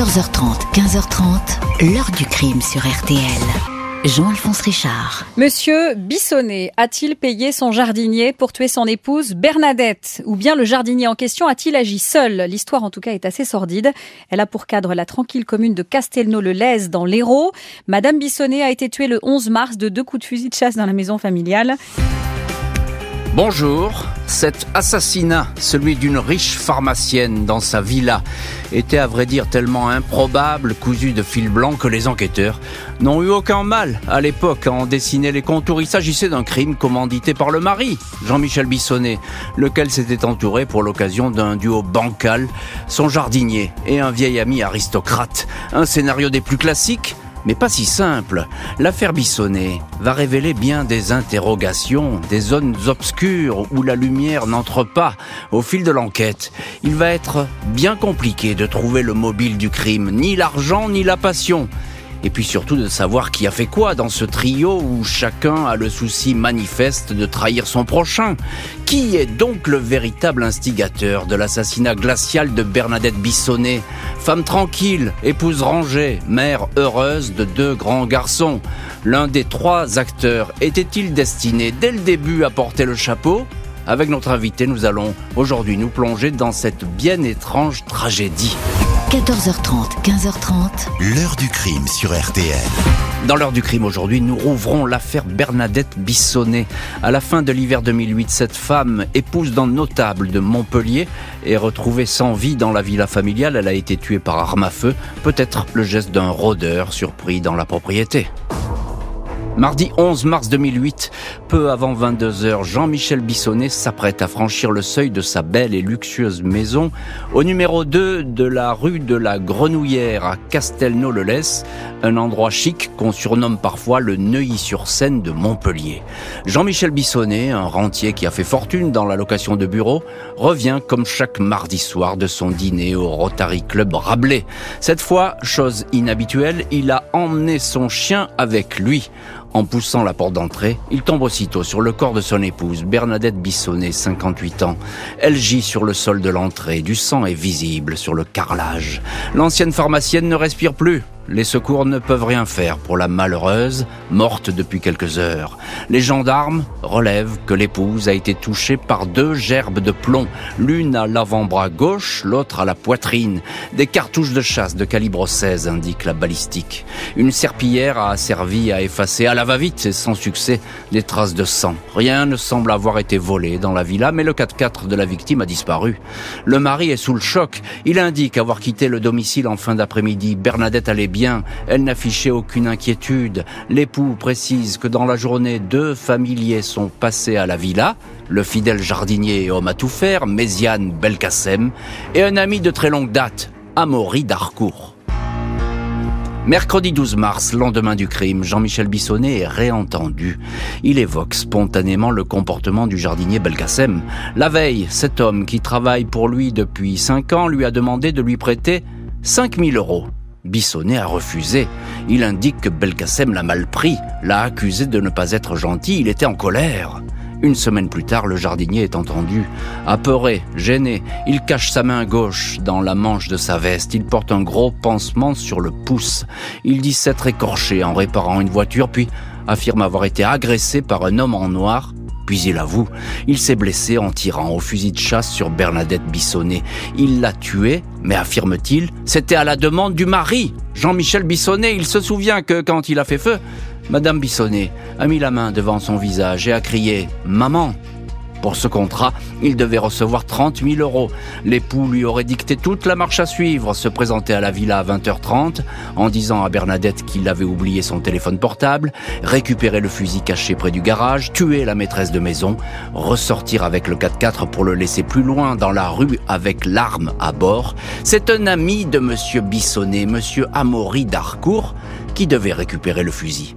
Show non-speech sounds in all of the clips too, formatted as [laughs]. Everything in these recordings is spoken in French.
14h30, 15h30, l'heure du crime sur RTL. Jean-Alphonse Richard. Monsieur Bissonnet a-t-il payé son jardinier pour tuer son épouse Bernadette? Ou bien le jardinier en question a-t-il agi seul? L'histoire en tout cas est assez sordide. Elle a pour cadre la tranquille commune de Castelnau-le-Lez dans l'Hérault. Madame Bissonnet a été tuée le 11 mars de deux coups de fusil de chasse dans la maison familiale. Bonjour. Cet assassinat, celui d'une riche pharmacienne dans sa villa, était à vrai dire tellement improbable, cousu de fil blanc, que les enquêteurs n'ont eu aucun mal à l'époque à en dessiner les contours. Il s'agissait d'un crime commandité par le mari, Jean-Michel Bissonnet, lequel s'était entouré pour l'occasion d'un duo bancal, son jardinier et un vieil ami aristocrate. Un scénario des plus classiques, mais pas si simple. L'affaire Bissonnet va révéler bien des interrogations, des zones obscures où la lumière n'entre pas au fil de l'enquête. Il va être bien compliqué de trouver le mobile du crime, ni l'argent ni la passion et puis surtout de savoir qui a fait quoi dans ce trio où chacun a le souci manifeste de trahir son prochain. Qui est donc le véritable instigateur de l'assassinat glacial de Bernadette Bissonnet Femme tranquille, épouse rangée, mère heureuse de deux grands garçons. L'un des trois acteurs était-il destiné dès le début à porter le chapeau? Avec notre invité, nous allons aujourd'hui nous plonger dans cette bien étrange tragédie. 14h30, 15h30. L'heure du crime sur RTL. Dans l'heure du crime aujourd'hui, nous rouvrons l'affaire Bernadette Bissonnet. À la fin de l'hiver 2008, cette femme, épouse d'un notable de Montpellier, est retrouvée sans vie dans la villa familiale. Elle a été tuée par arme à feu, peut-être le geste d'un rôdeur surpris dans la propriété. Mardi 11 mars 2008, peu avant 22 heures, Jean-Michel Bissonnet s'apprête à franchir le seuil de sa belle et luxueuse maison au numéro 2 de la rue de la Grenouillère à Castelnau-le-Lez, un endroit chic qu'on surnomme parfois le Neuilly-sur-Seine de Montpellier. Jean-Michel Bissonnet, un rentier qui a fait fortune dans la location de bureaux, revient comme chaque mardi soir de son dîner au Rotary Club Rabelais. Cette fois, chose inhabituelle, il a emmené son chien avec lui. En poussant la porte d'entrée, il tombe aussitôt sur le corps de son épouse, Bernadette Bissonnet, 58 ans. Elle gît sur le sol de l'entrée, du sang est visible sur le carrelage. L'ancienne pharmacienne ne respire plus. Les secours ne peuvent rien faire pour la malheureuse, morte depuis quelques heures. Les gendarmes relèvent que l'épouse a été touchée par deux gerbes de plomb, l'une à l'avant-bras gauche, l'autre à la poitrine. Des cartouches de chasse de calibre 16 indique la balistique. Une serpillière a servi à effacer à la va-vite et sans succès des traces de sang. Rien ne semble avoir été volé dans la villa, mais le 4x4 de la victime a disparu. Le mari est sous le choc. Il indique avoir quitté le domicile en fin d'après-midi. Bernadette allait elle n'affichait aucune inquiétude. L'époux précise que dans la journée, deux familiers sont passés à la villa, le fidèle jardinier et homme à tout faire, Méziane Belkacem, et un ami de très longue date, Amaury Darcourt. Mercredi 12 mars, lendemain du crime, Jean-Michel Bissonnet est réentendu. Il évoque spontanément le comportement du jardinier Belkacem. La veille, cet homme qui travaille pour lui depuis cinq ans lui a demandé de lui prêter 5000 euros. Bissonnet a refusé. Il indique que Belkacem l'a mal pris, l'a accusé de ne pas être gentil, il était en colère. Une semaine plus tard, le jardinier est entendu. Apeuré, gêné, il cache sa main gauche dans la manche de sa veste. Il porte un gros pansement sur le pouce. Il dit s'être écorché en réparant une voiture, puis affirme avoir été agressé par un homme en noir puis il avoue, il s'est blessé en tirant au fusil de chasse sur Bernadette Bissonnet. Il l'a tuée, mais affirme-t-il, c'était à la demande du mari, Jean-Michel Bissonnet. Il se souvient que quand il a fait feu, Madame Bissonnet a mis la main devant son visage et a crié ⁇ Maman !⁇ pour ce contrat, il devait recevoir 30 000 euros. L'époux lui aurait dicté toute la marche à suivre, se présenter à la villa à 20h30, en disant à Bernadette qu'il avait oublié son téléphone portable, récupérer le fusil caché près du garage, tuer la maîtresse de maison, ressortir avec le 4x4 pour le laisser plus loin dans la rue avec l'arme à bord. C'est un ami de monsieur Bissonnet, monsieur Amaury d'Harcourt, qui devait récupérer le fusil.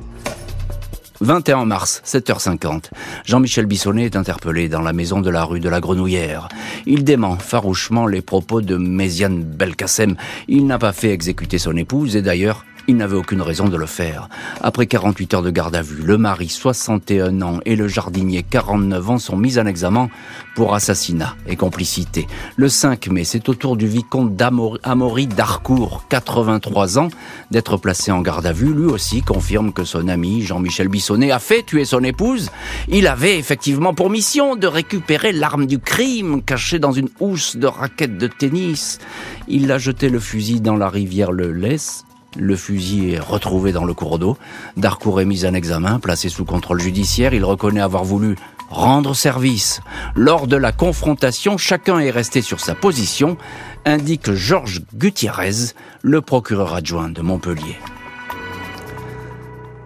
21 mars, 7h50. Jean-Michel Bissonnet est interpellé dans la maison de la rue de la Grenouillère. Il dément farouchement les propos de Méziane Belkacem. Il n'a pas fait exécuter son épouse et d'ailleurs, Il n'avait aucune raison de le faire. Après 48 heures de garde à vue, le mari, 61 ans, et le jardinier, 49 ans, sont mis en examen pour assassinat et complicité. Le 5 mai, c'est au tour du vicomte d'Amory d'Harcourt, 83 ans, d'être placé en garde à vue. Lui aussi confirme que son ami Jean-Michel Bissonnet a fait tuer son épouse. Il avait effectivement pour mission de récupérer l'arme du crime cachée dans une housse de raquette de tennis. Il a jeté le fusil dans la rivière Le Lès le fusil est retrouvé dans le cours d'eau. Darcourt est mis en examen, placé sous contrôle judiciaire. Il reconnaît avoir voulu rendre service. Lors de la confrontation, chacun est resté sur sa position, indique Georges Gutiérrez, le procureur adjoint de Montpellier.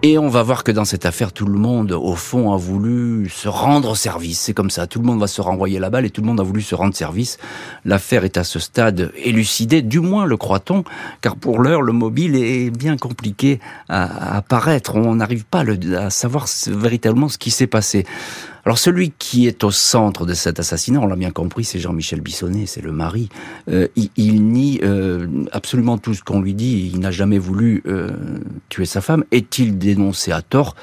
Et on va voir que dans cette affaire, tout le monde, au fond, a voulu se rendre service. C'est comme ça, tout le monde va se renvoyer la balle et tout le monde a voulu se rendre service. L'affaire est à ce stade élucidée, du moins le croit-on, car pour l'heure, le mobile est bien compliqué à apparaître. On n'arrive pas à savoir véritablement ce qui s'est passé. Alors celui qui est au centre de cet assassinat, on l'a bien compris, c'est Jean-Michel Bissonnet, c'est le mari. Euh, il, nie euh, absolument tout ce qu'on lui dit. Il n'a jamais voulu euh, tuer sa femme. Est-il dénoncé à tort?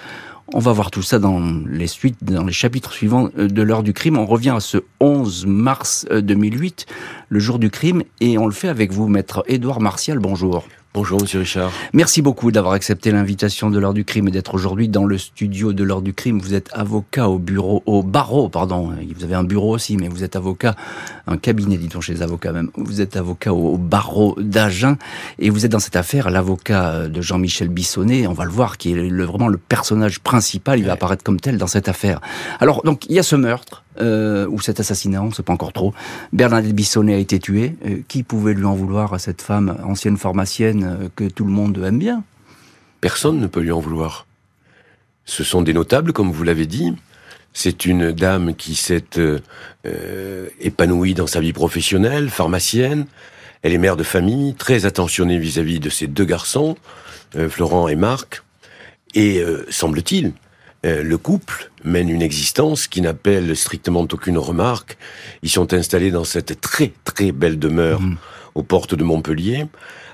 On va voir tout ça dans les suites, dans les chapitres suivants de l'heure du crime. On revient à ce 11 mars 2008, le jour du crime, et on le fait avec vous, maître Édouard Martial. Bonjour. Bonjour, monsieur Richard. Merci beaucoup d'avoir accepté l'invitation de l'heure du crime et d'être aujourd'hui dans le studio de l'heure du crime. Vous êtes avocat au bureau, au barreau, pardon. Vous avez un bureau aussi, mais vous êtes avocat, un cabinet, dit-on chez les avocats même. Vous êtes avocat au barreau d'Agen et vous êtes dans cette affaire l'avocat de Jean-Michel Bissonnet. On va le voir, qui est vraiment le personnage principal. Il va apparaître comme tel dans cette affaire. Alors, donc, il y a ce meurtre euh, ou cet assassinat, on ne sait pas encore trop. Bernadette Bissonnet a été tuée. Euh, qui pouvait lui en vouloir à cette femme ancienne pharmacienne euh, que tout le monde aime bien? Personne ne peut lui en vouloir. Ce sont des notables, comme vous l'avez dit. C'est une dame qui s'est euh, épanouie dans sa vie professionnelle, pharmacienne. Elle est mère de famille, très attentionnée vis-à-vis de ses deux garçons, Florent et Marc. Et semble-t-il, euh, le couple mène une existence qui n'appelle strictement aucune remarque. Ils sont installés dans cette très très belle demeure mmh. aux portes de Montpellier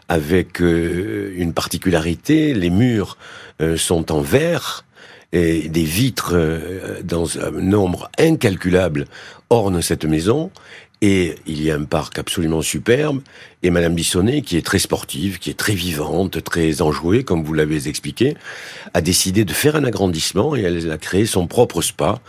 avec euh, une particularité, les murs euh, sont en verre et des vitres dans un nombre incalculable ornent cette maison et il y a un parc absolument superbe. Et Madame Bissonnet, qui est très sportive, qui est très vivante, très enjouée, comme vous l'avez expliqué, a décidé de faire un agrandissement et elle a créé son propre spa.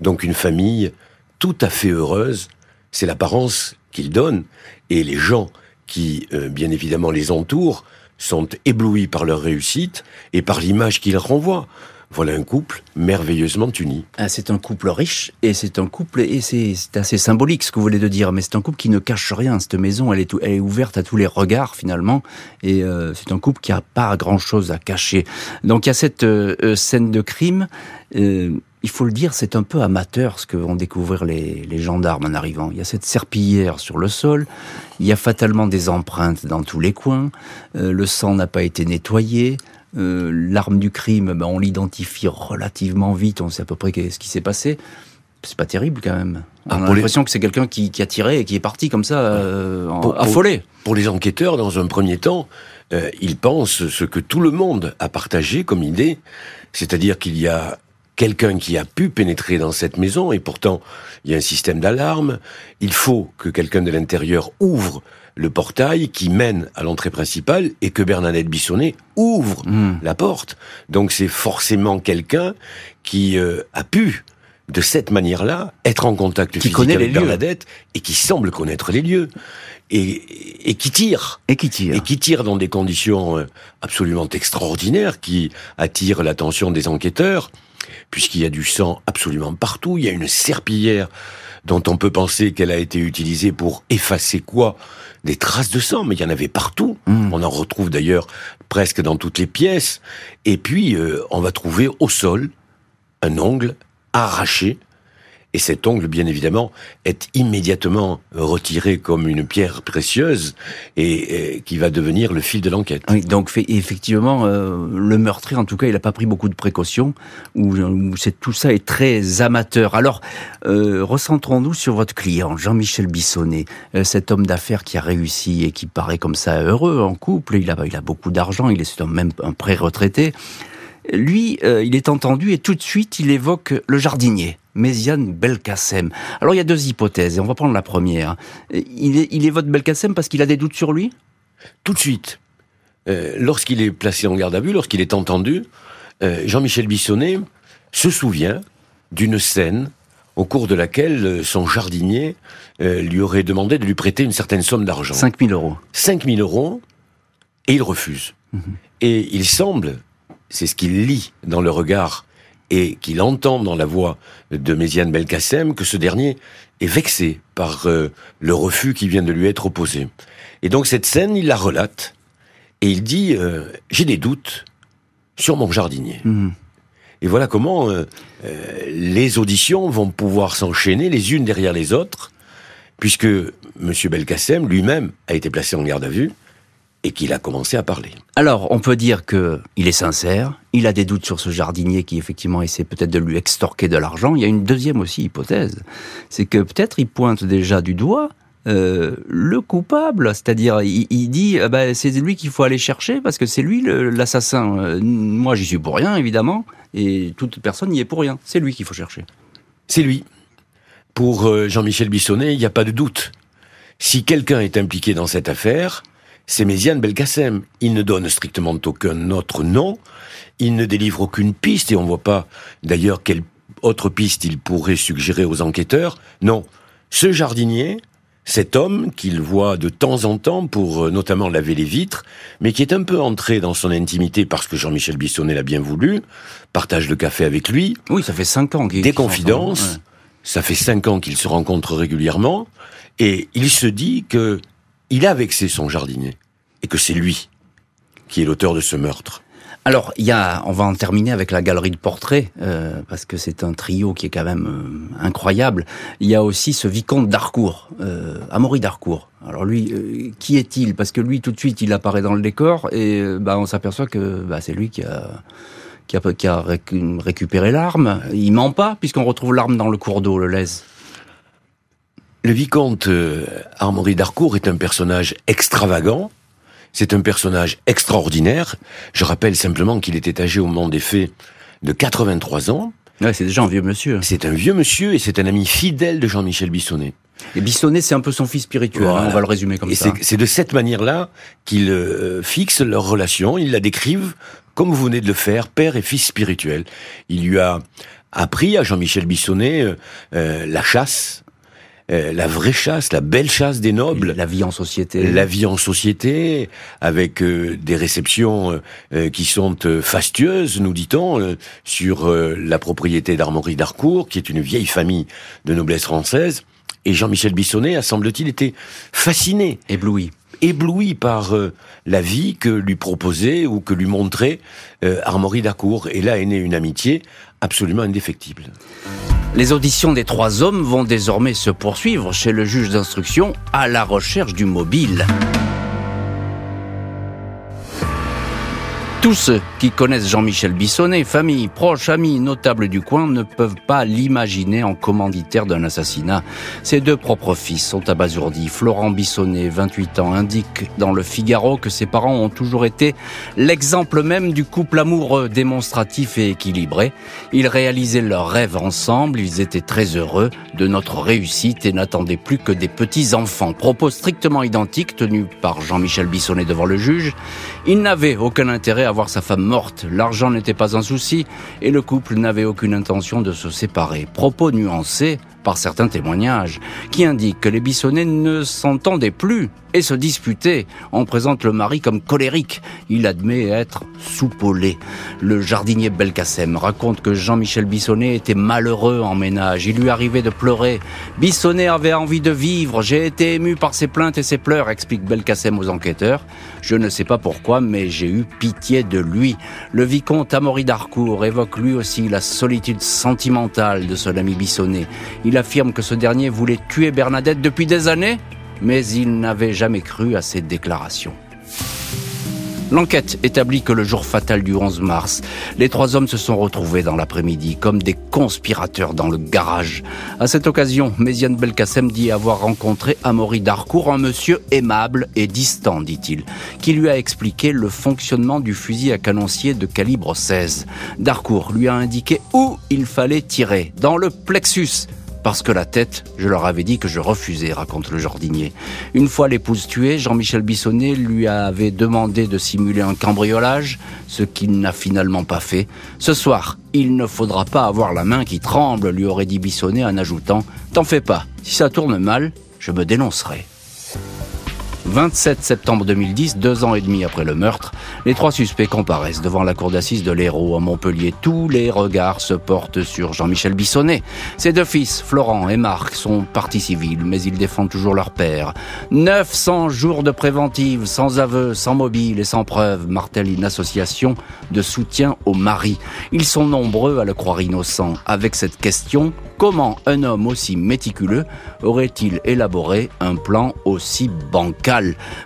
Donc une famille tout à fait heureuse. C'est l'apparence qu'il donne. Et les gens qui, euh, bien évidemment, les entourent, sont éblouis par leur réussite et par l'image qu'ils renvoient. Voilà un couple merveilleusement uni. Ah, c'est un couple riche et c'est un couple et c'est assez symbolique ce que vous voulez de dire, mais c'est un couple qui ne cache rien. Cette maison, elle est, elle est ouverte à tous les regards finalement et euh, c'est un couple qui a pas grand chose à cacher. Donc il y a cette euh, euh, scène de crime. il faut le dire, c'est un peu amateur ce que vont découvrir les, les, gendarmes en arrivant. Il y a cette serpillière sur le sol, il y a fatalement des empreintes dans tous les coins, le sang n'a pas été nettoyé, euh, l'arme du crime, ben, on l'identifie relativement vite, on sait à peu près ce qui s'est passé. C'est pas terrible quand même. On ah, a l'impression que c'est quelqu'un qui, a tiré et qui est parti comme ça, euh, affolé. Pour, les enquêteurs, dans un premier temps, euh, ils pensent ce que tout le monde a partagé comme idée, c'est-à-dire qu'il y a quelqu'un qui a pu pénétrer dans cette maison, et pourtant il y a un système d'alarme, il faut que quelqu'un de l'intérieur ouvre le portail qui mène à l'entrée principale et que Bernadette Bissonnet ouvre hmm. la porte. Donc c'est forcément quelqu'un qui euh, a pu de cette manière-là, être en contact qui physique connaît avec les Bernadette et qui semble connaître les lieux. Et, et, qui tire. Et qui tire. Et qui tire dans des conditions euh, absolument extraordinaires qui attirent l'attention des enquêteurs, puisqu'il y a du sang absolument partout. Il y a une serpillière dont on peut penser qu'elle a été utilisée pour effacer quoi? Des traces de sang, mais il y en avait partout. Hmm. On en retrouve d'ailleurs presque dans toutes les pièces. Et puis, euh, on va trouver au sol un ongle arraché. Et cet ongle, bien évidemment, est immédiatement retiré comme une pierre précieuse et, qui va devenir le fil de l'enquête. Oui, donc effectivement, euh, le meurtrier, en tout cas, il n'a pas pris beaucoup de précautions, c'est tout ça est très amateur. Alors, euh, recentrons-nous sur votre client, Jean-Michel Bissonnet, euh, cet homme d'affaires qui a réussi et qui paraît comme ça heureux en couple. Il a, il a beaucoup d'argent, il est même un pré-retraité. Lui, euh, il est entendu et tout de suite, il évoque le jardinier. Méziane Belkacem. Alors il y a deux hypothèses, et on va prendre la première. Il, est, il évoque Belkacem parce qu'il a des doutes sur lui? Tout de suite. Euh, lorsqu'il est placé en garde à vue, lorsqu'il est entendu, euh, Jean-Michel Bissonnet se souvient d'une scène au cours de laquelle son jardinier lui aurait demandé de lui prêter une certaine somme d'argent. 5 000 euros. 5 000 euros, et il refuse. Mhm. Et il semble c'est ce qu'il lit dans le regard et qu'il entend dans la voix de Méziane Belkacem que ce dernier est vexé par euh, le refus qui vient de lui être opposé. Et donc cette scène, il la relate et il dit euh, j'ai des doutes sur mon jardinier. Mhm. Et voilà comment euh, les auditions vont pouvoir s'enchaîner les unes derrière les autres, puisque M. Belkacem lui-même a été placé en garde à vue et qu'il a commencé à parler. Alors, on peut dire que il est sincère, il a des doutes sur ce jardinier qui effectivement essaie peut-être de lui extorquer de l'argent. Il y a une deuxième aussi hypothèse, c'est que peut-être il pointe déjà du doigt euh, le coupable, c'est-à-dire il, dit ah ben, c'est lui qu'il faut aller chercher parce que c'est lui l'assassin. Euh, moi j'y suis pour rien évidemment et toute personne n'y est pour rien. C'est lui qu'il faut chercher. C'est lui. Pour euh, Jean-Michel Bissonnet, il n'y a pas de doute. Si quelqu'un est impliqué dans cette affaire, c'est Méziane Belkacem. Il ne donne strictement aucun autre nom, il ne délivre aucune piste, et on ne voit pas d'ailleurs quelle autre piste il pourrait suggérer aux enquêteurs. Non, ce jardinier, cet homme qu'il voit de temps en temps pour euh, notamment laver les vitres, mais qui est un peu entré dans son intimité parce que Jean-Michel Bissonnet l'a bien voulu, partage le café avec lui. Oui, ça fait cinq ans qu'il Des confidences. Ça fait cinq ans qu'ils se rencontrent régulièrement. Et il se dit que il a vexé son jardinier et que c'est lui qui est l'auteur de ce meurtre. Alors, il y a, on va en terminer avec la galerie de portraits, euh, parce que c'est un trio qui est quand même euh, incroyable. Il y a aussi ce vicomte d'Harcourt, euh, Amaury d'Harcourt. Alors lui, qui est-il? Parce que lui, tout de suite, il apparaît dans le décor, et bah, on s'aperçoit que bah, c'est lui qui a, qui a, qui a récupéré l'arme. Il ment pas, puisqu'on retrouve l'arme dans le cours d'eau, le lèse. Le vicomte Armory d'Harcourt est un personnage extravagant, c'est un personnage extraordinaire. Je rappelle simplement qu'il était âgé au moment des faits de 83 ans. Ouais, c'est déjà un vieux monsieur. C'est un vieux monsieur et c'est un ami fidèle de Jean-Michel Bissonnet. Et Bissonnet, c'est un peu son fils spirituel, hein, on va le résumer comme ça. C'est de cette manière-là qu'ils euh, fixent leur relation, ils la décrivent comme vous venez de le faire, père et fils spirituel. Il lui a appris à Jean-Michel Bissonnet euh, euh, la chasse, euh, la vraie chasse, la belle chasse des nobles. La vie en société. La vie en société, avec euh, des réceptions euh, qui sont fastueuses, nous dit-on, sur la propriété d'Armory d'Harcourt, qui est une vieille famille de noblesse française. Et Jean-Michel Bissonnet a, semble-t-il, été fasciné. Ébloui ébloui par la vie que lui proposait ou que lui montrait euh, Armory. Et là est née une amitié absolument indéfectible. Les auditions des trois hommes vont désormais se poursuivre chez le juge d'instruction à la recherche du mobile. Tous ceux qui connaissent Jean-Michel Bissonnet, famille, proches, amis, notables du coin, ne peuvent pas l'imaginer en commanditaire d'un assassinat. Ses deux propres fils sont abasourdis. Florent Bissonnet, 28 ans, indique dans le Figaro que ses parents ont toujours été l'exemple même du couple amoureux, démonstratif et équilibré. Ils réalisaient leurs rêves ensemble, ils étaient très heureux de notre réussite et n'attendaient plus que des petits-enfants. Propos strictement identiques tenus par Jean-Michel Bissonnet devant le juge. Il n'avait aucun intérêt voir sa femme morte. L'argent n'était pas un souci et le couple n'avait aucune intention de se séparer. Propos nuancés par certains témoignages, qui indiquent que les Bissonnets ne s'entendaient plus et se disputaient. On présente le mari comme colérique. Il admet être soupolé. Le jardinier Belkacem raconte que Jean-Michel Bissonnet était malheureux en ménage. Il lui arrivait de pleurer. Bissonnet avait envie de vivre. J'ai été ému par ses plaintes et ses pleurs, explique Belkacem aux enquêteurs. Je ne sais pas pourquoi, mais j'ai eu pitié de lui. Le vicomte Amaury d'Harcourt évoque lui aussi la solitude sentimentale de son ami Bissonnet. Il affirme que ce dernier voulait tuer Bernadette depuis des années, mais il n'avait jamais cru à ses déclarations. L'enquête établit que le jour fatal du 11 mars, les trois hommes se sont retrouvés dans l'après-midi comme des conspirateurs dans le garage. À cette occasion, Méziane Belkacem dit avoir rencontré Amaury Darcourt, un monsieur aimable et distant, dit-il, qui lui a expliqué le fonctionnement du fusil à canoncier de calibre 16. Darcourt lui a indiqué où il fallait tirer, dans le plexus, parce que la tête, je leur avais dit que je refusais, raconte le jardinier. Une fois l'épouse tuée, Jean-Michel Bissonnet lui avait demandé de simuler un cambriolage, ce qu'il n'a finalement pas fait. Ce soir, il ne faudra pas avoir la main qui tremble, lui aurait dit Bissonnet en ajoutant T'en fais pas, si ça tourne mal, je me dénoncerai. 27 septembre 2010, deux ans et demi après le meurtre, les trois suspects comparaissent devant la cour d'assises de l'Hérault à Montpellier. Tous les regards se portent sur Jean-Michel Bissonnet. Ses deux fils, Florent et Marc, sont partis civils, mais ils défendent toujours leur père. 900 jours de préventive, sans aveu, sans mobile et sans preuve, martèle une association de soutien au mari. Ils sont nombreux à le croire innocent. Avec cette question, comment un homme aussi méticuleux aurait-il élaboré un plan aussi bancal?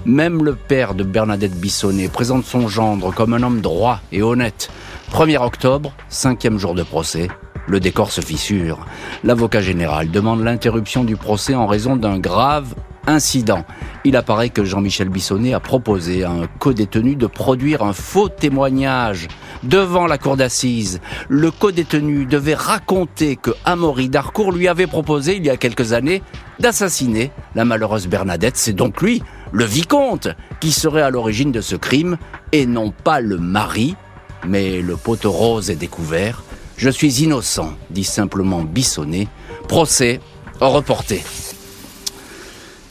Même le père de Bernadette Bissonnet présente son gendre comme un homme droit et honnête. 1er octobre, cinquième jour de procès, le décor se fissure. L'avocat général demande l'interruption du procès en raison d'un grave incident. Il apparaît que Jean-Michel Bissonnet a proposé à un co-détenu de produire un faux témoignage devant la cour d'assises. Le co-détenu devait raconter que Amaury Darcourt lui avait proposé il y a quelques années d'assassiner la malheureuse Bernadette. C'est donc lui, le vicomte, qui serait à l'origine de ce crime et non pas le mari. Mais le poteau rose est découvert. Je suis innocent, dit simplement Bissonnet. Procès reporté.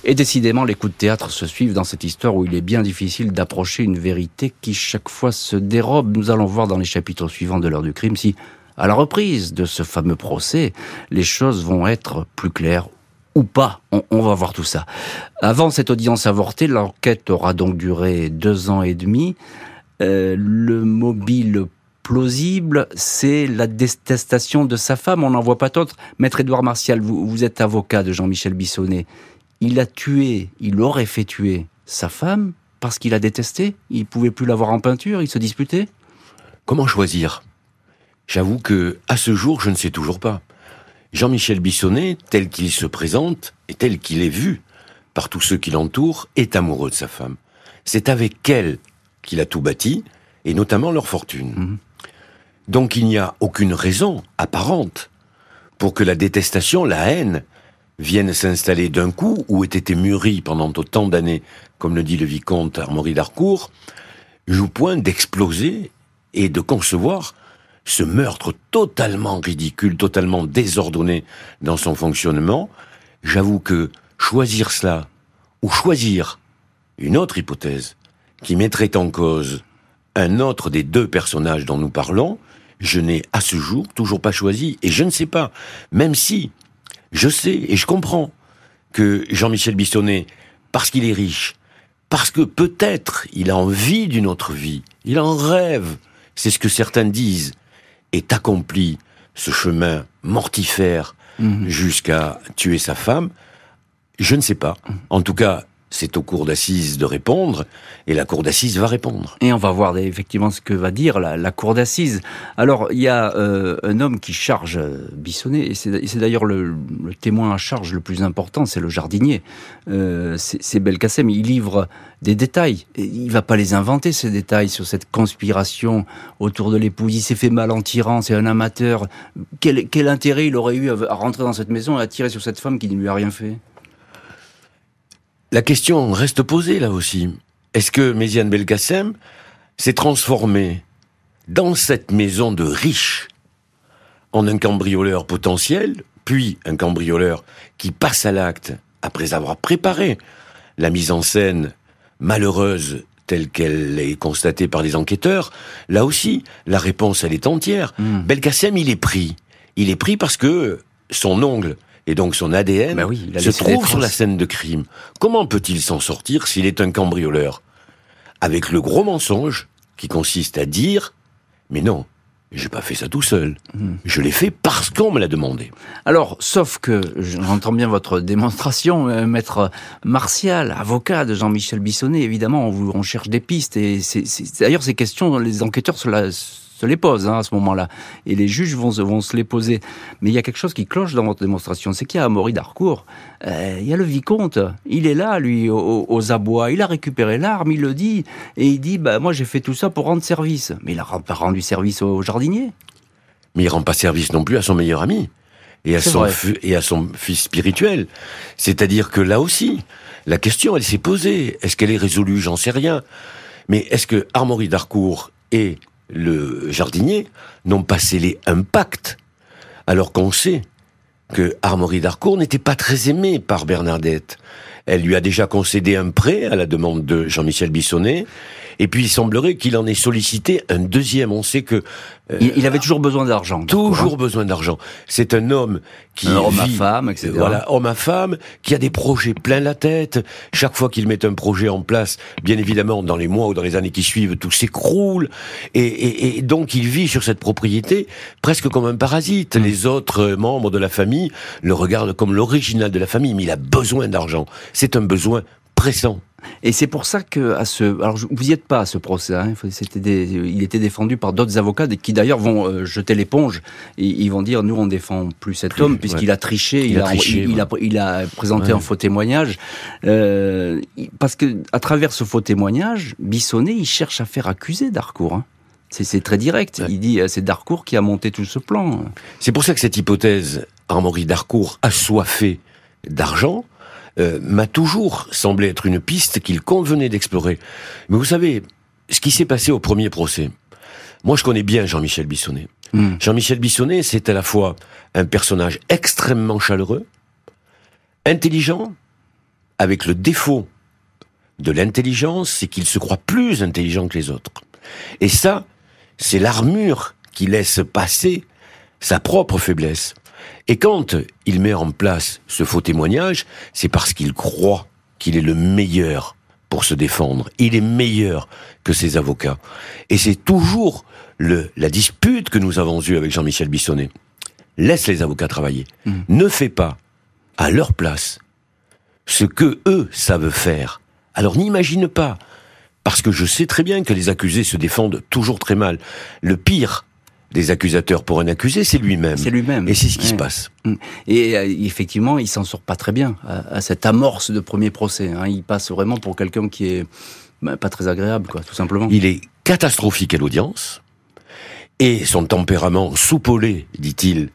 Et décidément, les coups de théâtre se suivent dans cette histoire où il est bien difficile d'approcher une vérité qui chaque fois se dérobe. Nous allons voir dans les chapitres suivants de l'heure du crime si, à la reprise de ce fameux procès, les choses vont être plus claires ou pas. On, va voir tout ça. Avant cette audience avortée, l'enquête aura donc duré deux ans et demi. Euh, le mobile plausible, c'est la détestation de sa femme. On n'en voit pas d'autres. Maître Édouard Martial, vous, vous êtes avocat de Jean-Michel Bissonnet il a tué, il aurait fait tuer sa femme parce qu'il a détesté Il pouvait plus l'avoir en peinture, il se disputait Comment choisir? J'avoue que, à ce jour, je ne sais toujours pas. Jean-Michel Bissonnet, tel qu'il se présente et tel qu'il est vu par tous ceux qui l'entourent, est amoureux de sa femme. C'est avec elle qu'il a tout bâti, et notamment leur fortune. Mhm. Donc il n'y a aucune raison apparente pour que la détestation, la haine, viennent s'installer d'un coup, ou aient été mûris pendant autant d'années, comme le dit le vicomte Armory d'Harcourt, joue point d'exploser et de concevoir ce meurtre totalement ridicule, totalement désordonné dans son fonctionnement. J'avoue que choisir cela, ou choisir une autre hypothèse qui mettrait en cause un autre des deux personnages dont nous parlons, je n'ai à ce jour toujours pas choisi, et je ne sais pas, même si je sais et je comprends que Jean-Michel Bissonnet, parce qu'il est riche, parce que peut-être il a envie d'une autre vie, il en rêve, c'est ce que certains disent, est accompli ce chemin mortifère mhm. jusqu'à tuer sa femme, je ne sais pas. En tout cas, c'est au cours d'assises de répondre, et la cour d'assises va répondre. Et on va voir effectivement ce que va dire la, cour d'assises. Alors, il y a euh, un homme qui charge euh, Bissonnet, et c'est d'ailleurs le, témoin à charge le plus important, c'est le jardinier. Euh, c'est Belkacem, il livre des détails. Et il va pas les inventer, ces détails, sur cette conspiration autour de l'épouse. Il s'est fait mal en tirant, c'est un amateur. Quel, quel intérêt il aurait eu à rentrer dans cette maison et à tirer sur cette femme qui ne lui a rien fait? La question reste posée là aussi. Est-ce que Méziane Belkacem s'est transformé dans cette maison de riches en un cambrioleur potentiel puis un cambrioleur qui passe à l'acte après avoir préparé la mise en scène malheureuse telle qu'elle est constatée par les enquêteurs, là aussi, la réponse, elle est entière. Hmm. Belkacem, il est pris. Il est pris parce que son ongle et donc son ADN Bah oui, se trouve sur la scène de crime. Comment peut-il s'en sortir s'il est un cambrioleur? Avec le gros mensonge qui consiste à dire Mais non, j'ai pas fait ça tout seul. Hmm. Je l'ai fait parce qu'on me l'a demandé. Alors, sauf que j'entends bien votre démonstration, euh, maître Martial, avocat de Jean-Michel Bissonnet, évidemment, on, vous- on cherche des pistes. Et d'ailleurs, ces questions, les enquêteurs se, la- se les posent hein, à ce moment-là. Et les juges vont, se- vont se les poser. Mais il y a quelque chose qui cloche dans votre démonstration, c'est qu'il y a Amaury d'Harcourt, euh, il y a le vicomte, il est là, lui, aux, aux abois, il a récupéré l'arme, il le dit, et il dit, bah, moi j'ai fait tout ça pour rendre service. Mais il a pas rendu service au jardinier. Mais il rend pas service non plus à son meilleur ami et à son et à son fils spirituel. C'est-à-dire que là aussi, la question elle s'est posée. Est-ce qu'elle est résolue? J'en sais rien. Mais est-ce que Armory d'Harcourt et le jardinier n'ont pas scellé un pacte alors qu'on sait que Armory d'Harcourt n'était pas très aimé par Bernadette. Elle lui a déjà concédé un prêt à la demande de Jean-Michel Bissonnet. Et puis il semblerait qu'il en ait sollicité un deuxième. On sait que euh, Il, il avait toujours besoin d'argent. D'Harcourt, hein. toujours besoin d'argent. C'est un homme qui Un homme à femme, etc. Voilà, homme à femme, qui a des projets plein la tête. Chaque fois qu'il met un projet en place, bien évidemment, dans les mois ou dans les années qui suivent, tout s'écroule. Et, et- et donc, il vit sur cette propriété presque comme un parasite. Mm. Les autres euh, membres de la famille le regardent comme l'original de la famille, mais il a besoin d'argent. C'est un besoin pressant. Et c'est pour ça que à ce, alors vous y êtes pas à ce procès. Hein, des- il était défendu par d'autres avocats qui d'ailleurs vont euh, jeter l'éponge. Ils vont dire nous on défend plus cet Plus, homme puisqu'il a triché, il, a triché, il, il a, il a présenté Ouais. un faux témoignage. Euh, parce que à travers ce faux témoignage, Bissonnet il cherche à faire accuser Darcourt. Hein. C'est très direct. Il dit euh, c'est Darcourt qui a monté tout ce plan. C'est pour ça que cette hypothèse, Armory d'Harcourt assoiffé d'argent, euh, m'a toujours semblé être une piste qu'il convenait d'explorer. Mais vous savez, ce qui s'est passé au premier procès, moi je connais bien Jean-Michel Bissonnet. Hmm. Jean-Michel Bissonnet, c'est à la fois un personnage extrêmement chaleureux, intelligent, avec le défaut de l'intelligence, c'est qu'il se croit plus intelligent que les autres. Et ça, c'est l'armure qui laisse passer sa propre faiblesse. Et quand il met en place ce faux témoignage, c'est parce qu'il croit qu'il est le meilleur pour se défendre. Il est meilleur que ses avocats. Et c'est toujours le, la dispute que nous avons eue avec Jean-Michel Bissonnet. Laisse les avocats travailler. Mm. Ne fais pas, à leur place, ce que eux savent faire. Alors n'imagine pas, parce que je sais très bien que les accusés se défendent toujours très mal. Le pire des accusateurs pour un accusé, c'est lui-même. C'est lui-même. Et c'est ce qui se passe. Et euh, effectivement, il s'en sort pas très bien à, à cette amorce de premier procès. hein. Il passe vraiment pour quelqu'un qui est bah, pas très agréable, quoi, tout simplement. Il est catastrophique à l'audience, et son tempérament soupolé, dit-il,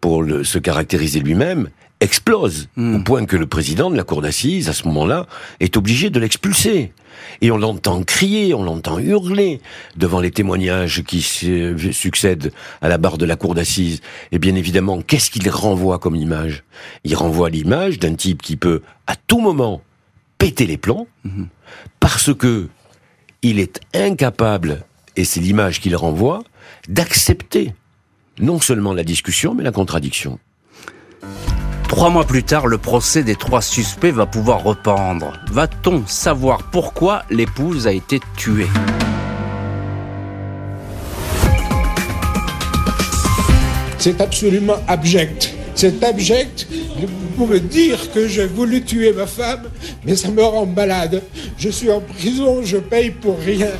pour le- se caractériser lui-même, explose, Hmm. au point que le président de la cour d'assises, à ce moment-là, est obligé de l'expulser. Et on l'entend crier, on l'entend hurler devant les témoignages qui se- succèdent à la barre de la cour d'assises. Et bien évidemment, qu'est-ce qu'il renvoie comme image? Il renvoie l'image d'un type qui peut, à tout moment, péter les plombs, Mhm. parce que il est incapable, et c'est l'image qu'il renvoie, d'accepter non seulement la discussion, mais la contradiction. Trois mois plus tard, le procès des trois suspects va pouvoir rependre. Va-t-on savoir pourquoi l'épouse a été tuée? C'est absolument abject. C'est abject. Vous pouvez dire que j'ai voulu tuer ma femme, mais ça me rend malade. Je suis en prison, je paye pour rien.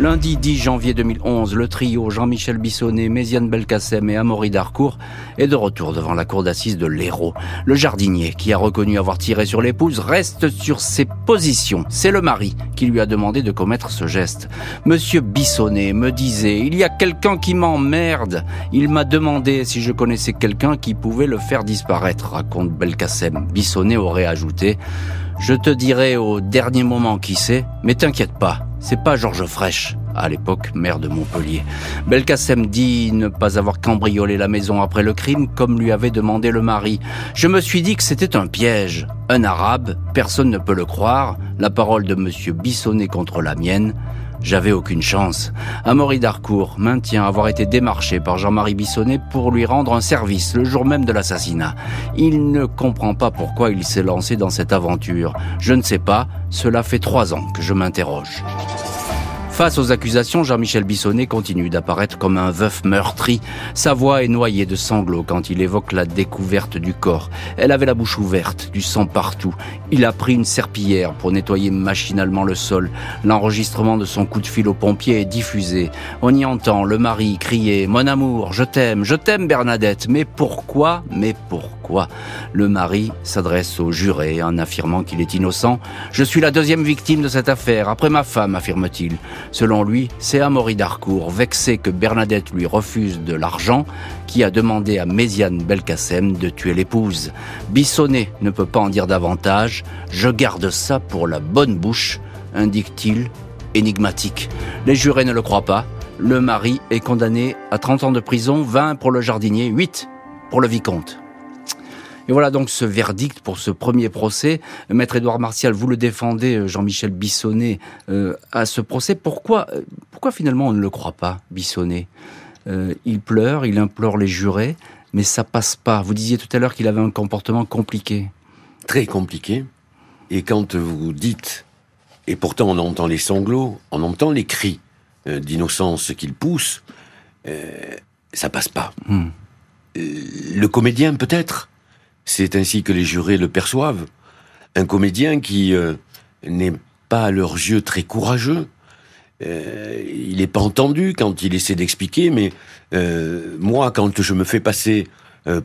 Lundi 10 janvier 2011, le trio Jean-Michel Bissonnet, Méziane Belkacem et Amaury Darcourt est de retour devant la cour d'assises de l'Hérault. Le jardinier, qui a reconnu avoir tiré sur l'épouse, reste sur ses positions. C'est le mari qui lui a demandé de commettre ce geste. Monsieur Bissonnet me disait, il y a quelqu'un qui m'emmerde. Il m'a demandé si je connaissais quelqu'un qui pouvait le faire disparaître, raconte Belkacem. Bissonnet aurait ajouté, je te dirai au dernier moment qui c'est, mais t'inquiète pas, c'est pas Georges Fraîche à l'époque maire de Montpellier. Belkacem dit ne pas avoir cambriolé la maison après le crime comme lui avait demandé le mari. Je me suis dit que c'était un piège. Un arabe, personne ne peut le croire, la parole de monsieur Bissonnet contre la mienne. J'avais aucune chance. Amaury Darcourt maintient avoir été démarché par Jean-Marie Bissonnet pour lui rendre un service le jour même de l'assassinat. Il ne comprend pas pourquoi il s'est lancé dans cette aventure. Je ne sais pas, cela fait trois ans que je m'interroge. Face aux accusations, Jean-Michel Bissonnet continue d'apparaître comme un veuf meurtri. Sa voix est noyée de sanglots quand il évoque la découverte du corps. Elle avait la bouche ouverte, du sang partout. Il a pris une serpillière pour nettoyer machinalement le sol. L'enregistrement de son coup de fil au pompier est diffusé. On y entend le mari crier ⁇ Mon amour, je t'aime, je t'aime Bernadette !⁇ Mais pourquoi Mais pourquoi? Le mari s'adresse au juré en affirmant qu'il est innocent. ⁇ Je suis la deuxième victime de cette affaire, après ma femme, affirme-t-il. Selon lui, c'est Amaury Darcourt, vexé que Bernadette lui refuse de l'argent, qui a demandé à Méziane Belkacem de tuer l'épouse. Bissonnet ne peut pas en dire davantage. Je garde ça pour la bonne bouche, indique-t-il, énigmatique. Les jurés ne le croient pas. Le mari est condamné à 30 ans de prison, 20 pour le jardinier, 8 pour le vicomte. Et voilà donc ce verdict pour ce premier procès. Maître Édouard Martial, vous le défendez, euh, Jean-Michel Bissonnet, euh, à ce procès. Pourquoi, euh, pourquoi finalement on ne le croit pas, Bissonnet? Il pleure, il implore les jurés, mais ça passe pas. Vous disiez tout à l'heure qu'il avait un comportement compliqué. Très compliqué. Et quand vous dites, et pourtant on entend les sanglots, on entend les cris d'innocence qu'il pousse, ça passe pas. Hmm. Le comédien peut-être, c'est ainsi que les jurés le perçoivent. Un comédien qui euh, n'est pas à leurs yeux très courageux. Euh, il n'est pas entendu quand il essaie d'expliquer, mais euh, moi, quand je me fais passer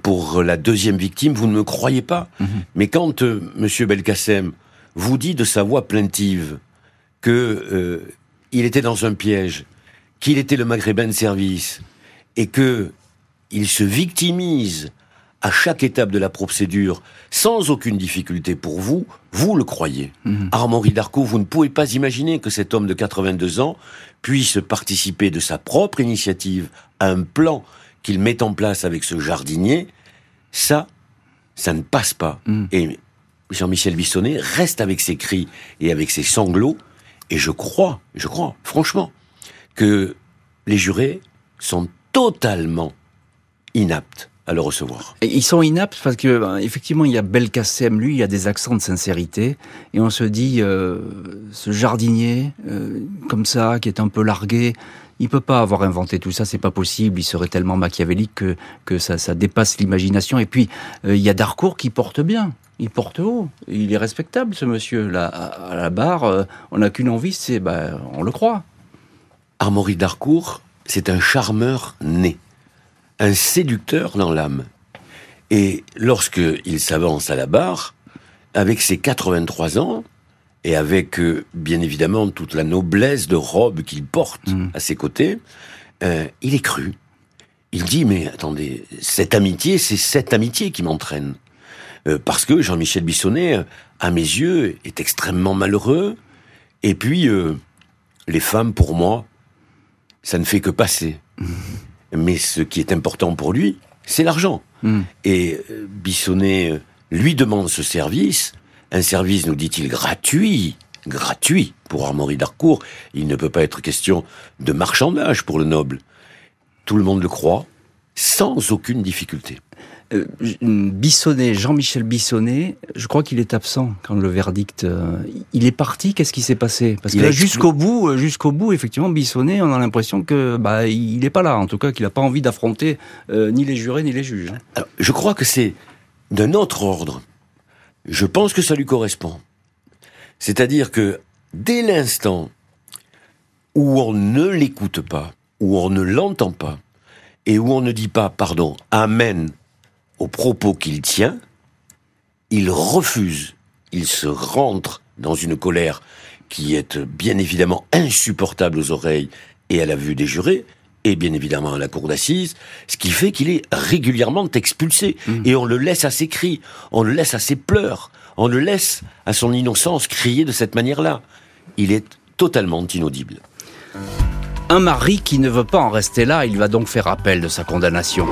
pour la deuxième victime, vous ne me croyez pas. Mhm. Mais quand Monsieur Belkacem vous dit de sa voix plaintive que il était dans un piège, qu'il était le maghrébin de service, et que il se victimise à chaque étape de la procédure, sans aucune difficulté pour vous, vous le croyez. Mhm. Armand Darco, vous ne pouvez pas imaginer que cet homme de 82 ans puisse participer de sa propre initiative à un plan qu'il met en place avec ce jardinier. Ça, ça ne passe pas. Mhm. Et Jean-Michel Bissonnet reste avec ses cris et avec ses sanglots. Et je crois, je crois, franchement, que les jurés sont totalement inaptes à le recevoir. ils sont inaptes parce que ben, effectivement il y a Belkacem, lui, il y a des accents de sincérité et on se dit euh, ce jardinier euh, comme ça qui est un peu largué, il peut pas avoir inventé tout ça, c'est pas possible. Il serait tellement machiavélique que que ça, ça dépasse l'imagination. Et puis euh, il y a Darcourt qui porte bien, il porte haut, il est respectable ce monsieur là à, la barre. on n'a qu'une envie, c'est ben, on le croit. Armory Darcourt, c'est un charmeur né un séducteur dans l'âme. Et lorsqu'il s'avance à la barre, avec ses 83 ans, et avec euh, bien évidemment toute la noblesse de robe qu'il porte mm. à ses côtés, euh, il est cru. Il dit, mais attendez, cette amitié, c'est cette amitié qui m'entraîne. Euh, parce que Jean-Michel Bissonnet, à mes yeux, est extrêmement malheureux. Et puis, les femmes, pour moi, ça ne fait que passer. [laughs] Mais ce qui est important pour lui, c'est l'argent. Hmm. Et euh, Bissonnet euh, lui demande ce service, un service, nous dit-il, gratuit, gratuit pour Armory Darcourt. Il ne peut pas être question de marchandage pour le noble. Tout le monde le croit, sans aucune difficulté. Euh, Bissonnet, Jean-Michel Bissonnet, je crois qu'il est absent quand le verdict. Euh, il est parti. Qu'est-ce qui s'est passé? Parce que jusqu'au bout, euh, jusqu'au bout, effectivement, Bissonnet, on a l'impression que bah il n'est pas là. En tout cas, qu'il n'a pas envie d'affronter ni les jurés ni les juges. Hein. je crois que c'est d'un autre ordre. Je pense que ça lui correspond. C'est-à-dire que dès l'instant où on ne l'écoute pas, où on ne l'entend pas, et où on ne dit pas, pardon, Amen aux propos qu'il tient, il refuse, il se rentre dans une colère qui est bien évidemment insupportable aux oreilles et à la vue des jurés, et bien évidemment à la cour d'assises, ce qui fait qu'il est régulièrement expulsé. Mmh. Et on le laisse à ses cris, on le laisse à ses pleurs, on le laisse à son innocence crier de cette manière-là. Il est totalement inaudible. Un mari qui ne veut pas en rester là, il va donc faire appel de sa condamnation.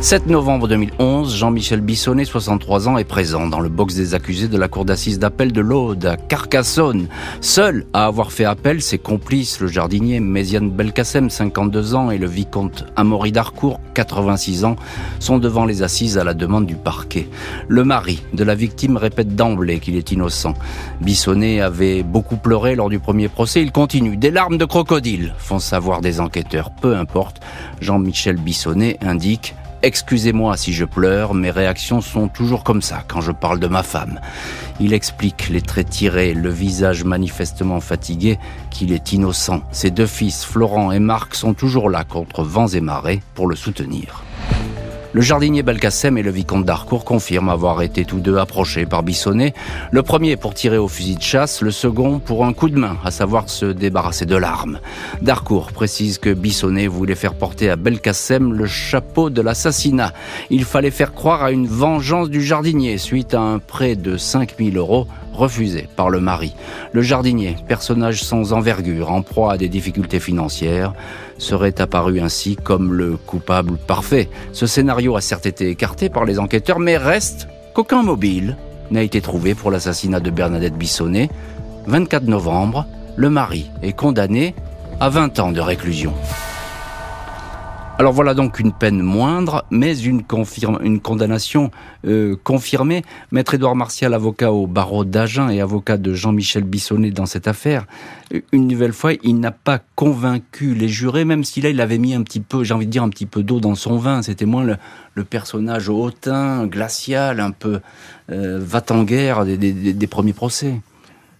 7 novembre 2011, Jean-Michel Bissonnet, 63 ans, est présent dans le box des accusés de la cour d'assises d'appel de l'Aude, à Carcassonne. Seul à avoir fait appel, ses complices, le jardinier Méziane Belkacem, 52 ans, et le vicomte Amaury Darcourt, 86 ans, sont devant les assises à la demande du parquet. Le mari de la victime répète d'emblée qu'il est innocent. Bissonnet avait beaucoup pleuré lors du premier procès. Il continue. Des larmes de crocodile font savoir des enquêteurs. Peu importe. Jean-Michel Bissonnet indique Excusez-moi si je pleure, mes réactions sont toujours comme ça quand je parle de ma femme. Il explique, les traits tirés, le visage manifestement fatigué, qu'il est innocent. Ses deux fils, Florent et Marc, sont toujours là contre vents et marées pour le soutenir. Le jardinier Belkacem et le vicomte d'Harcourt confirment avoir été tous deux approchés par Bissonnet, le premier pour tirer au fusil de chasse, le second pour un coup de main, à savoir se débarrasser de l'arme. Darcourt précise que Bissonnet voulait faire porter à Belkacem le chapeau de l'assassinat. Il fallait faire croire à une vengeance du jardinier suite à un prêt de 5000 euros refusé par le mari. Le jardinier, personnage sans envergure, en proie à des difficultés financières, serait apparu ainsi comme le coupable parfait. Ce scénario a certes été écarté par les enquêteurs, mais reste qu'aucun mobile n'a été trouvé pour l'assassinat de Bernadette Bissonnet. 24 novembre, le mari est condamné à 20 ans de réclusion. Alors voilà donc une peine moindre, mais une, une condamnation euh, confirmée. Maître Édouard Martial, avocat au barreau d'Agen et avocat de Jean-Michel Bissonnet dans cette affaire, une nouvelle fois, il n'a pas convaincu les jurés, même si là il avait mis un petit peu, j'ai envie de dire un petit peu d'eau dans son vin. C'était moins le, personnage hautain, glacial, un peu euh, va-t-en-guerre des, des premiers procès.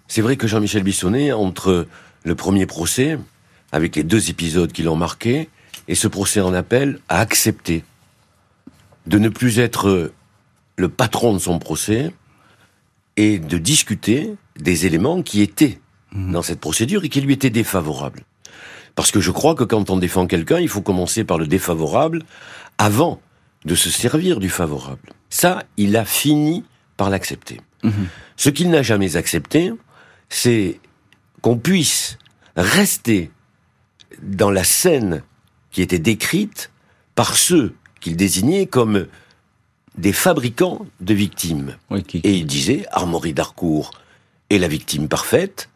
C'est vrai que Jean-Michel Bissonnet, entre le premier procès, avec les deux épisodes qui l'ont marqué, et ce procès en appel a accepté de ne plus être le patron de son procès et de discuter des éléments qui étaient mhm. dans cette procédure et qui lui étaient défavorables. Parce que je crois que quand on défend quelqu'un, il faut commencer par le défavorable avant de se servir du favorable. Ça, il a fini par l'accepter. Mhm. Ce qu'il n'a jamais accepté, c'est qu'on puisse rester dans la scène qui était décrite par ceux qu'il désignait comme des fabricants de victimes. Et il disait, Armory d'Arcourt est la victime parfaite,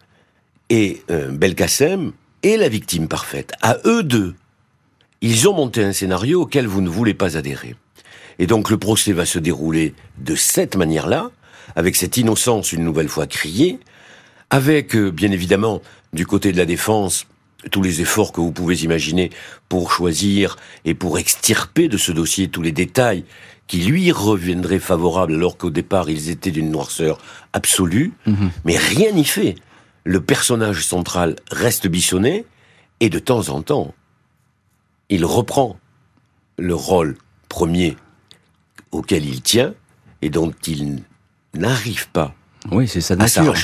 et euh, Belkacem est la victime parfaite. À eux deux, ils ont monté un scénario auquel vous ne voulez pas adhérer. Et donc le procès va se dérouler de cette manière-là, avec cette innocence une nouvelle fois criée, avec, euh, bien évidemment, du côté de la défense, tous les efforts que vous pouvez imaginer pour choisir et pour extirper de ce dossier tous les détails qui lui reviendraient favorables alors qu'au départ ils étaient d'une noirceur absolue, mhm. mais rien n'y fait. Le personnage central reste bissonné et de temps en temps, il reprend le rôle premier auquel il tient et dont il n'arrive pas oui, c'est sa nature.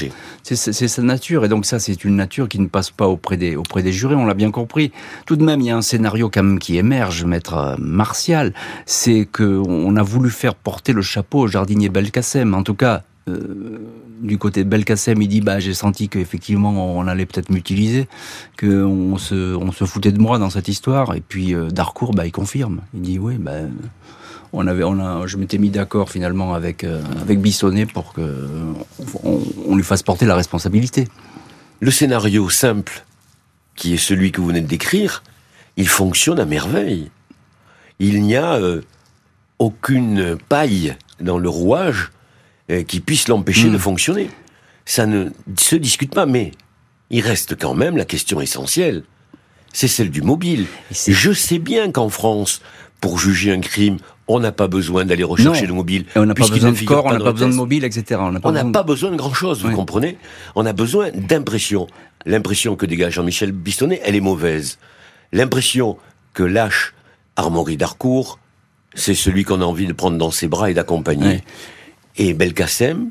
C'est sa nature, et donc ça, c'est une nature qui ne passe pas auprès des, auprès des jurés, on l'a bien compris. Tout de même, il y a un scénario quand même qui émerge, maître euh, Martial, c'est qu'on a voulu faire porter le chapeau au jardinier Belkacem. En tout cas, euh, du côté de Belkacem, il dit bah j'ai senti qu'effectivement on allait peut-être m'utiliser, qu'on se, on se foutait de moi dans cette histoire. Et puis euh, Darcourt, bah il confirme. Il dit oui, bah on avait, on a, je m'étais mis d'accord finalement avec euh, avec Bissonnet pour que on, lui fasse porter la responsabilité. Le scénario simple, qui est celui que vous venez de décrire, il fonctionne à merveille. Il n'y a euh, aucune paille dans le rouage euh, qui puisse l'empêcher de hmm. fonctionner. Ça ne se discute pas, mais il reste quand même la question essentielle. C'est celle du mobile. Je sais bien qu'en France, pour juger un crime, on n'a pas besoin d'aller rechercher le mobile. on n'a pas besoin de corps, on n'a pas besoin de mobile, etc. On n'a pas, besoin de grand-chose, vous comprenez? On a besoin d'impression. L'impression que dégage Jean-Michel Bistonnet, elle est mauvaise. L'impression que lâche Armory d'Arcourt, c'est celui qu'on a envie de prendre dans ses bras et d'accompagner. Et Belkacem,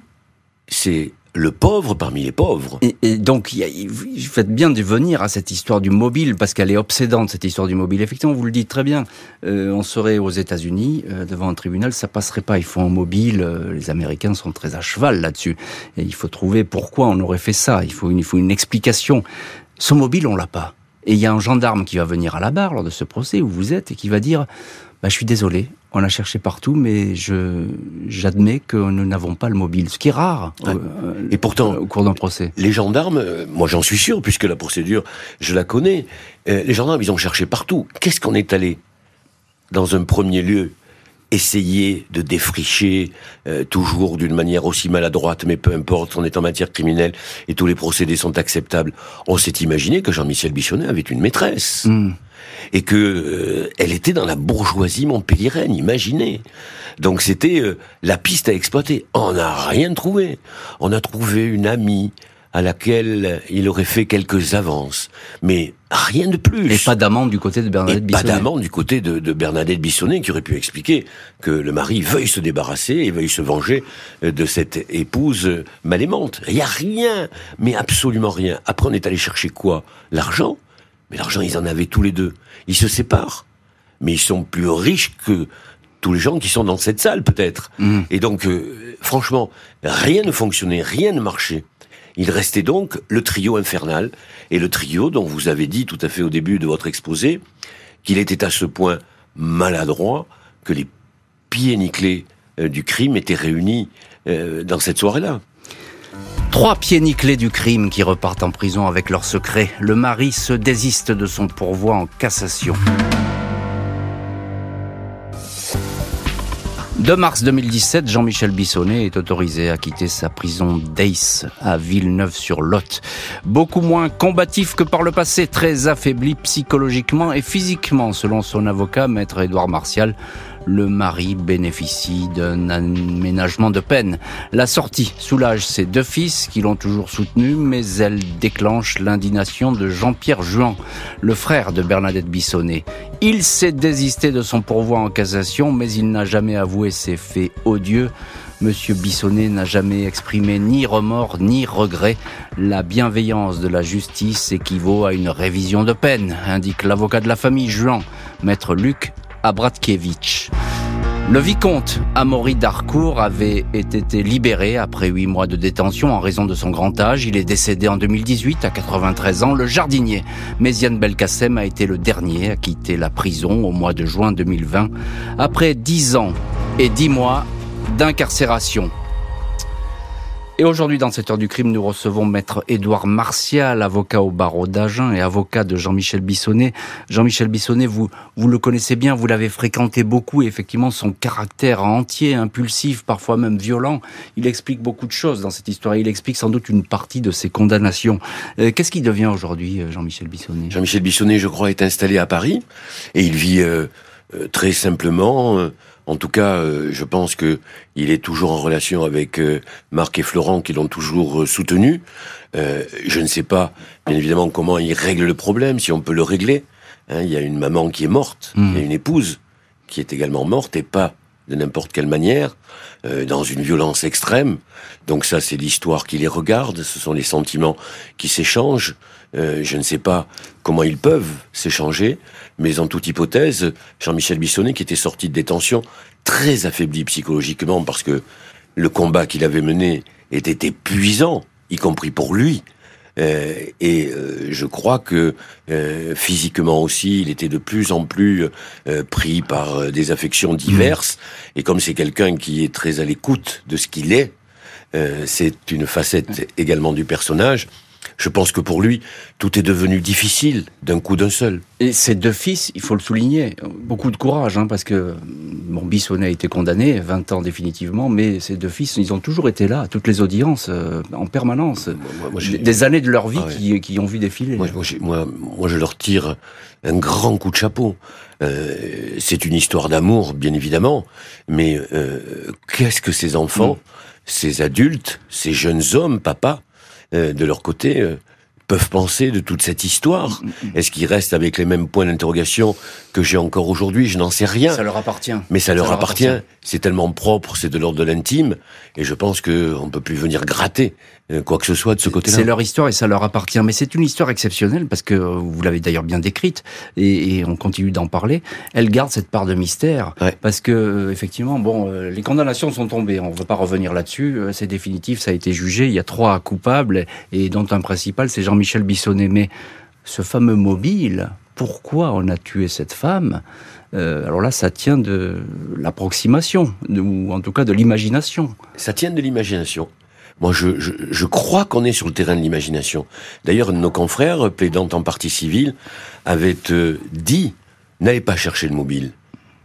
c'est le pauvre parmi les pauvres. Et, donc, il, faites bien de venir à cette histoire du mobile, parce qu'elle est obsédante, cette histoire du mobile. Effectivement, vous le dites très bien, euh, on serait aux États-Unis, euh, devant un tribunal, ça passerait pas. Il faut un mobile, euh, les Américains sont très à cheval là-dessus. Et il faut trouver pourquoi on aurait fait ça. Il faut une, il faut une explication. Ce mobile, on l'a pas. Et il y a un gendarme qui va venir à la barre lors de ce procès où vous êtes et qui va dire bah, Je suis désolé, on a cherché partout, mais je j'admets que nous n'avons pas le mobile, ce qui est rare. Ouais. et pourtant, au cours d'un procès. Les gendarmes, euh, moi j'en suis sûr, puisque la procédure, je la connais. Euh, les gendarmes, ils ont cherché partout. Qu'est-ce qu'on est allé dans un premier lieu essayer de défricher euh, toujours d'une manière aussi maladroite, mais peu importe, on est en matière criminelle et tous les procédés sont acceptables. On s'est imaginé que Jean-Michel Bichonnet avait une maîtresse. Mm. Et que euh, elle était dans la bourgeoisie montpelliéraine, imaginez. Donc c'était euh, la piste à exploiter. On n'a rien trouvé. On a trouvé une amie à laquelle il aurait fait quelques avances, mais rien de plus. Et pas d'amende du côté de Bernadette Et pas Bissonnet. d'amende du côté de, de Bernadette Bissonnet qui aurait pu expliquer que le mari veuille se débarrasser et veuille se venger euh, de cette épouse mal aimante. Il y a rien, mais absolument rien. Après, on est allé chercher quoi? L'argent Mais l'argent, ils en avaient tous les deux. Ils se séparent, mais ils sont plus riches que tous les gens qui sont dans cette salle, peut-être. Mm. Et donc, euh, franchement, rien ne fonctionnait, rien ne marchait. Il restait donc le trio infernal, et le trio dont vous avez dit tout à fait au début de votre exposé qu'il était à ce point maladroit que les pieds nickelés euh, du crime étaient réunis euh, dans cette soirée-là. Trois pieds nickelés du crime qui repartent en prison avec leur secret. Le mari se désiste de son pourvoi en cassation. 2 mars 2017, Jean-Michel Bissonnet est autorisé à quitter sa prison d'Ace à Villeneuve-sur-Lot. Beaucoup moins combatif que par le passé, très affaibli psychologiquement et physiquement, selon son avocat, maître Édouard Martial. Le mari bénéficie d'un aménagement de peine. La sortie soulage ses deux fils qui l'ont toujours soutenu, mais elle déclenche l'indignation de Jean-Pierre Juan, le frère de Bernadette Bissonnet. Il s'est désisté de son pourvoi en cassation, mais il n'a jamais avoué ses faits odieux. Monsieur Bissonnet n'a jamais exprimé ni remords ni regret. La bienveillance de la justice équivaut à une révision de peine, indique l'avocat de la famille Juan, maître Luc Abratkiewicz. Le vicomte Amaury d'Harcourt avait été libéré après huit mois de détention en raison de son grand âge. Il est décédé en 2018 à 93 ans. Le jardinier Méziane Belkacem a été le dernier à quitter la prison au mois de juin 2020 après dix ans et dix mois d'incarcération. Et aujourd'hui, dans cette heure du crime, nous recevons maître Édouard Martial, avocat au barreau d'Agen et avocat de Jean-Michel Bissonnet. Jean-Michel Bissonnet, vous, vous le connaissez bien, vous l'avez fréquenté beaucoup et effectivement, son caractère entier, impulsif, parfois même violent, il explique beaucoup de choses dans cette histoire. Il explique sans doute une partie de ses condamnations. Euh, Qu'est-ce qui devient aujourd'hui, euh, Jean-Michel Bissonnet? Jean-Michel Bissonnet, je crois, est installé à Paris et il vit euh, euh, très simplement. En tout cas, euh, je pense que il est toujours en relation avec euh, Marc et Florent qui l'ont toujours euh, soutenu. Je ne sais pas, bien évidemment, comment il règle le problème, si on peut le régler. Hein, il y a une maman qui est morte, Mhm. il y a une épouse qui est également morte et pas de n'importe quelle manière, dans une violence extrême. Donc ça, c'est l'histoire qui les regarde, ce sont les sentiments qui s'échangent. Euh, je ne sais pas comment ils peuvent s'échanger, mais en toute hypothèse, Jean-Michel Bissonnet, qui était sorti de détention, très affaibli psychologiquement, parce que le combat qu'il avait mené était épuisant, y compris pour lui. Euh, et euh, je crois que euh, physiquement aussi, il était de plus en plus euh, pris par euh, des affections diverses. Et comme c'est quelqu'un qui est très à l'écoute de ce qu'il est, euh, c'est une facette également du personnage. Je pense que pour lui, tout est devenu difficile d'un coup d'un seul. Et ces deux fils, il faut le souligner, beaucoup de courage, hein, parce que bon, Bissonnet a été condamné, 20 ans définitivement, mais ces deux fils, ils ont toujours été là, à toutes les audiences, euh, en permanence. Moi, moi, j'ai- des, années de leur vie Ah ouais. qui, ont vu défiler. Moi, moi, je leur tire un grand coup de chapeau. Euh, c'est une histoire d'amour, bien évidemment, mais euh, qu'est-ce que ces enfants, ces adultes, ces jeunes hommes, papa, euh, de leur côté, euh, peuvent penser de toute cette histoire Est-ce qu'ils restent avec les mêmes points d'interrogation que j'ai encore aujourd'hui? Je n'en sais rien. Ça leur appartient. Mais ça leur leur appartient. appartient. C'est tellement propre, c'est de l'ordre de l'intime, et je pense que on peut plus venir gratter quoi que ce soit de ce côté-là. C'est leur histoire et ça leur appartient. Mais c'est une histoire exceptionnelle parce que euh, vous l'avez d'ailleurs bien décrite et, et on continue d'en parler. Elle garde cette part de mystère Ouais. parce que euh, effectivement, bon, euh, les condamnations sont tombées. On ne va pas revenir là-dessus. euh, C'est définitif. Ça a été jugé. Il y a trois coupables et dont un principal, c'est Jean-Michel Bissonnet. Mais ce fameux mobile, pourquoi on a tué cette femme? Euh, alors là, ça tient de l'approximation, ou en tout cas de l'imagination. Ça tient de l'imagination. Moi, je, je, crois qu'on est sur le terrain de l'imagination. D'ailleurs, nos confrères, plaidant en partie civile, avaient euh, dit n'allez pas chercher le mobile.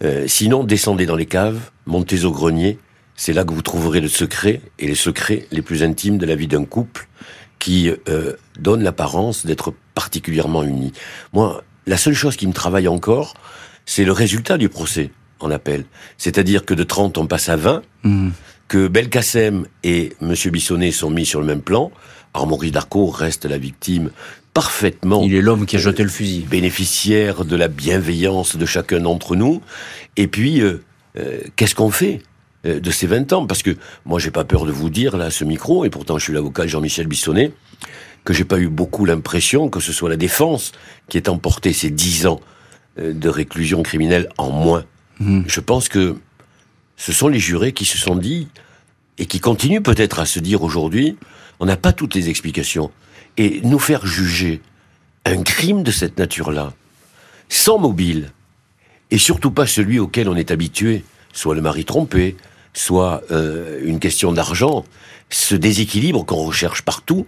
Euh, sinon, descendez dans les caves, montez au grenier. C'est là que vous trouverez le secret et les secrets les plus intimes de la vie d'un couple qui euh, donne l'apparence d'être particulièrement unis. Moi, la seule chose qui me travaille encore, c'est le résultat du procès en appel. C'est-à-dire que de 30, on passe à 20, mmh. Que Belkacem et M. Bissonnet sont mis sur le même plan. Maurice Darcot reste la victime parfaitement. Il est l'homme qui a jeté le fusil. Bénéficiaire de la bienveillance de chacun d'entre nous. Et puis, euh, euh, qu'est-ce qu'on fait euh, de ces 20 ans? Parce que moi, j'ai pas peur de vous dire, là, à ce micro, et pourtant je suis l'avocat Jean-Michel Bissonnet, que j'ai pas eu beaucoup l'impression que ce soit la défense qui ait emporté ces 10 ans euh, de réclusion criminelle en moins. Mmh. Je pense que ce sont les jurés qui se sont dit, et qui continuent peut-être à se dire aujourd'hui, on n'a pas toutes les explications. Et nous faire juger un crime de cette nature-là, sans mobile, et surtout pas celui auquel on est habitué, soit le mari trompé, soit euh, une question d'argent, ce déséquilibre qu'on recherche partout,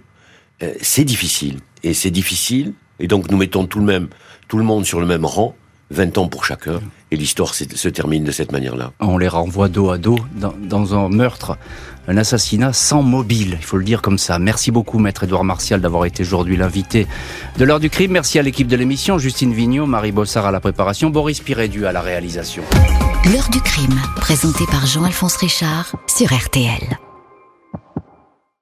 euh, c'est difficile. Et c'est difficile, et donc nous mettons tout le même, tout le monde sur le même rang, 20 ans pour chacun, et l'histoire se termine de cette manière-là. On les renvoie dos à dos dans, dans, un meurtre, un assassinat sans mobile, il faut le dire comme ça. Merci beaucoup, maître Édouard Martial, d'avoir été aujourd'hui l'invité de l'heure du crime. Merci à l'équipe de l'émission, Justine Vignot, Marie Bossard à la préparation, Boris Pirédu à la réalisation. L'heure du crime, présenté par Jean-Alphonse Richard sur RTL.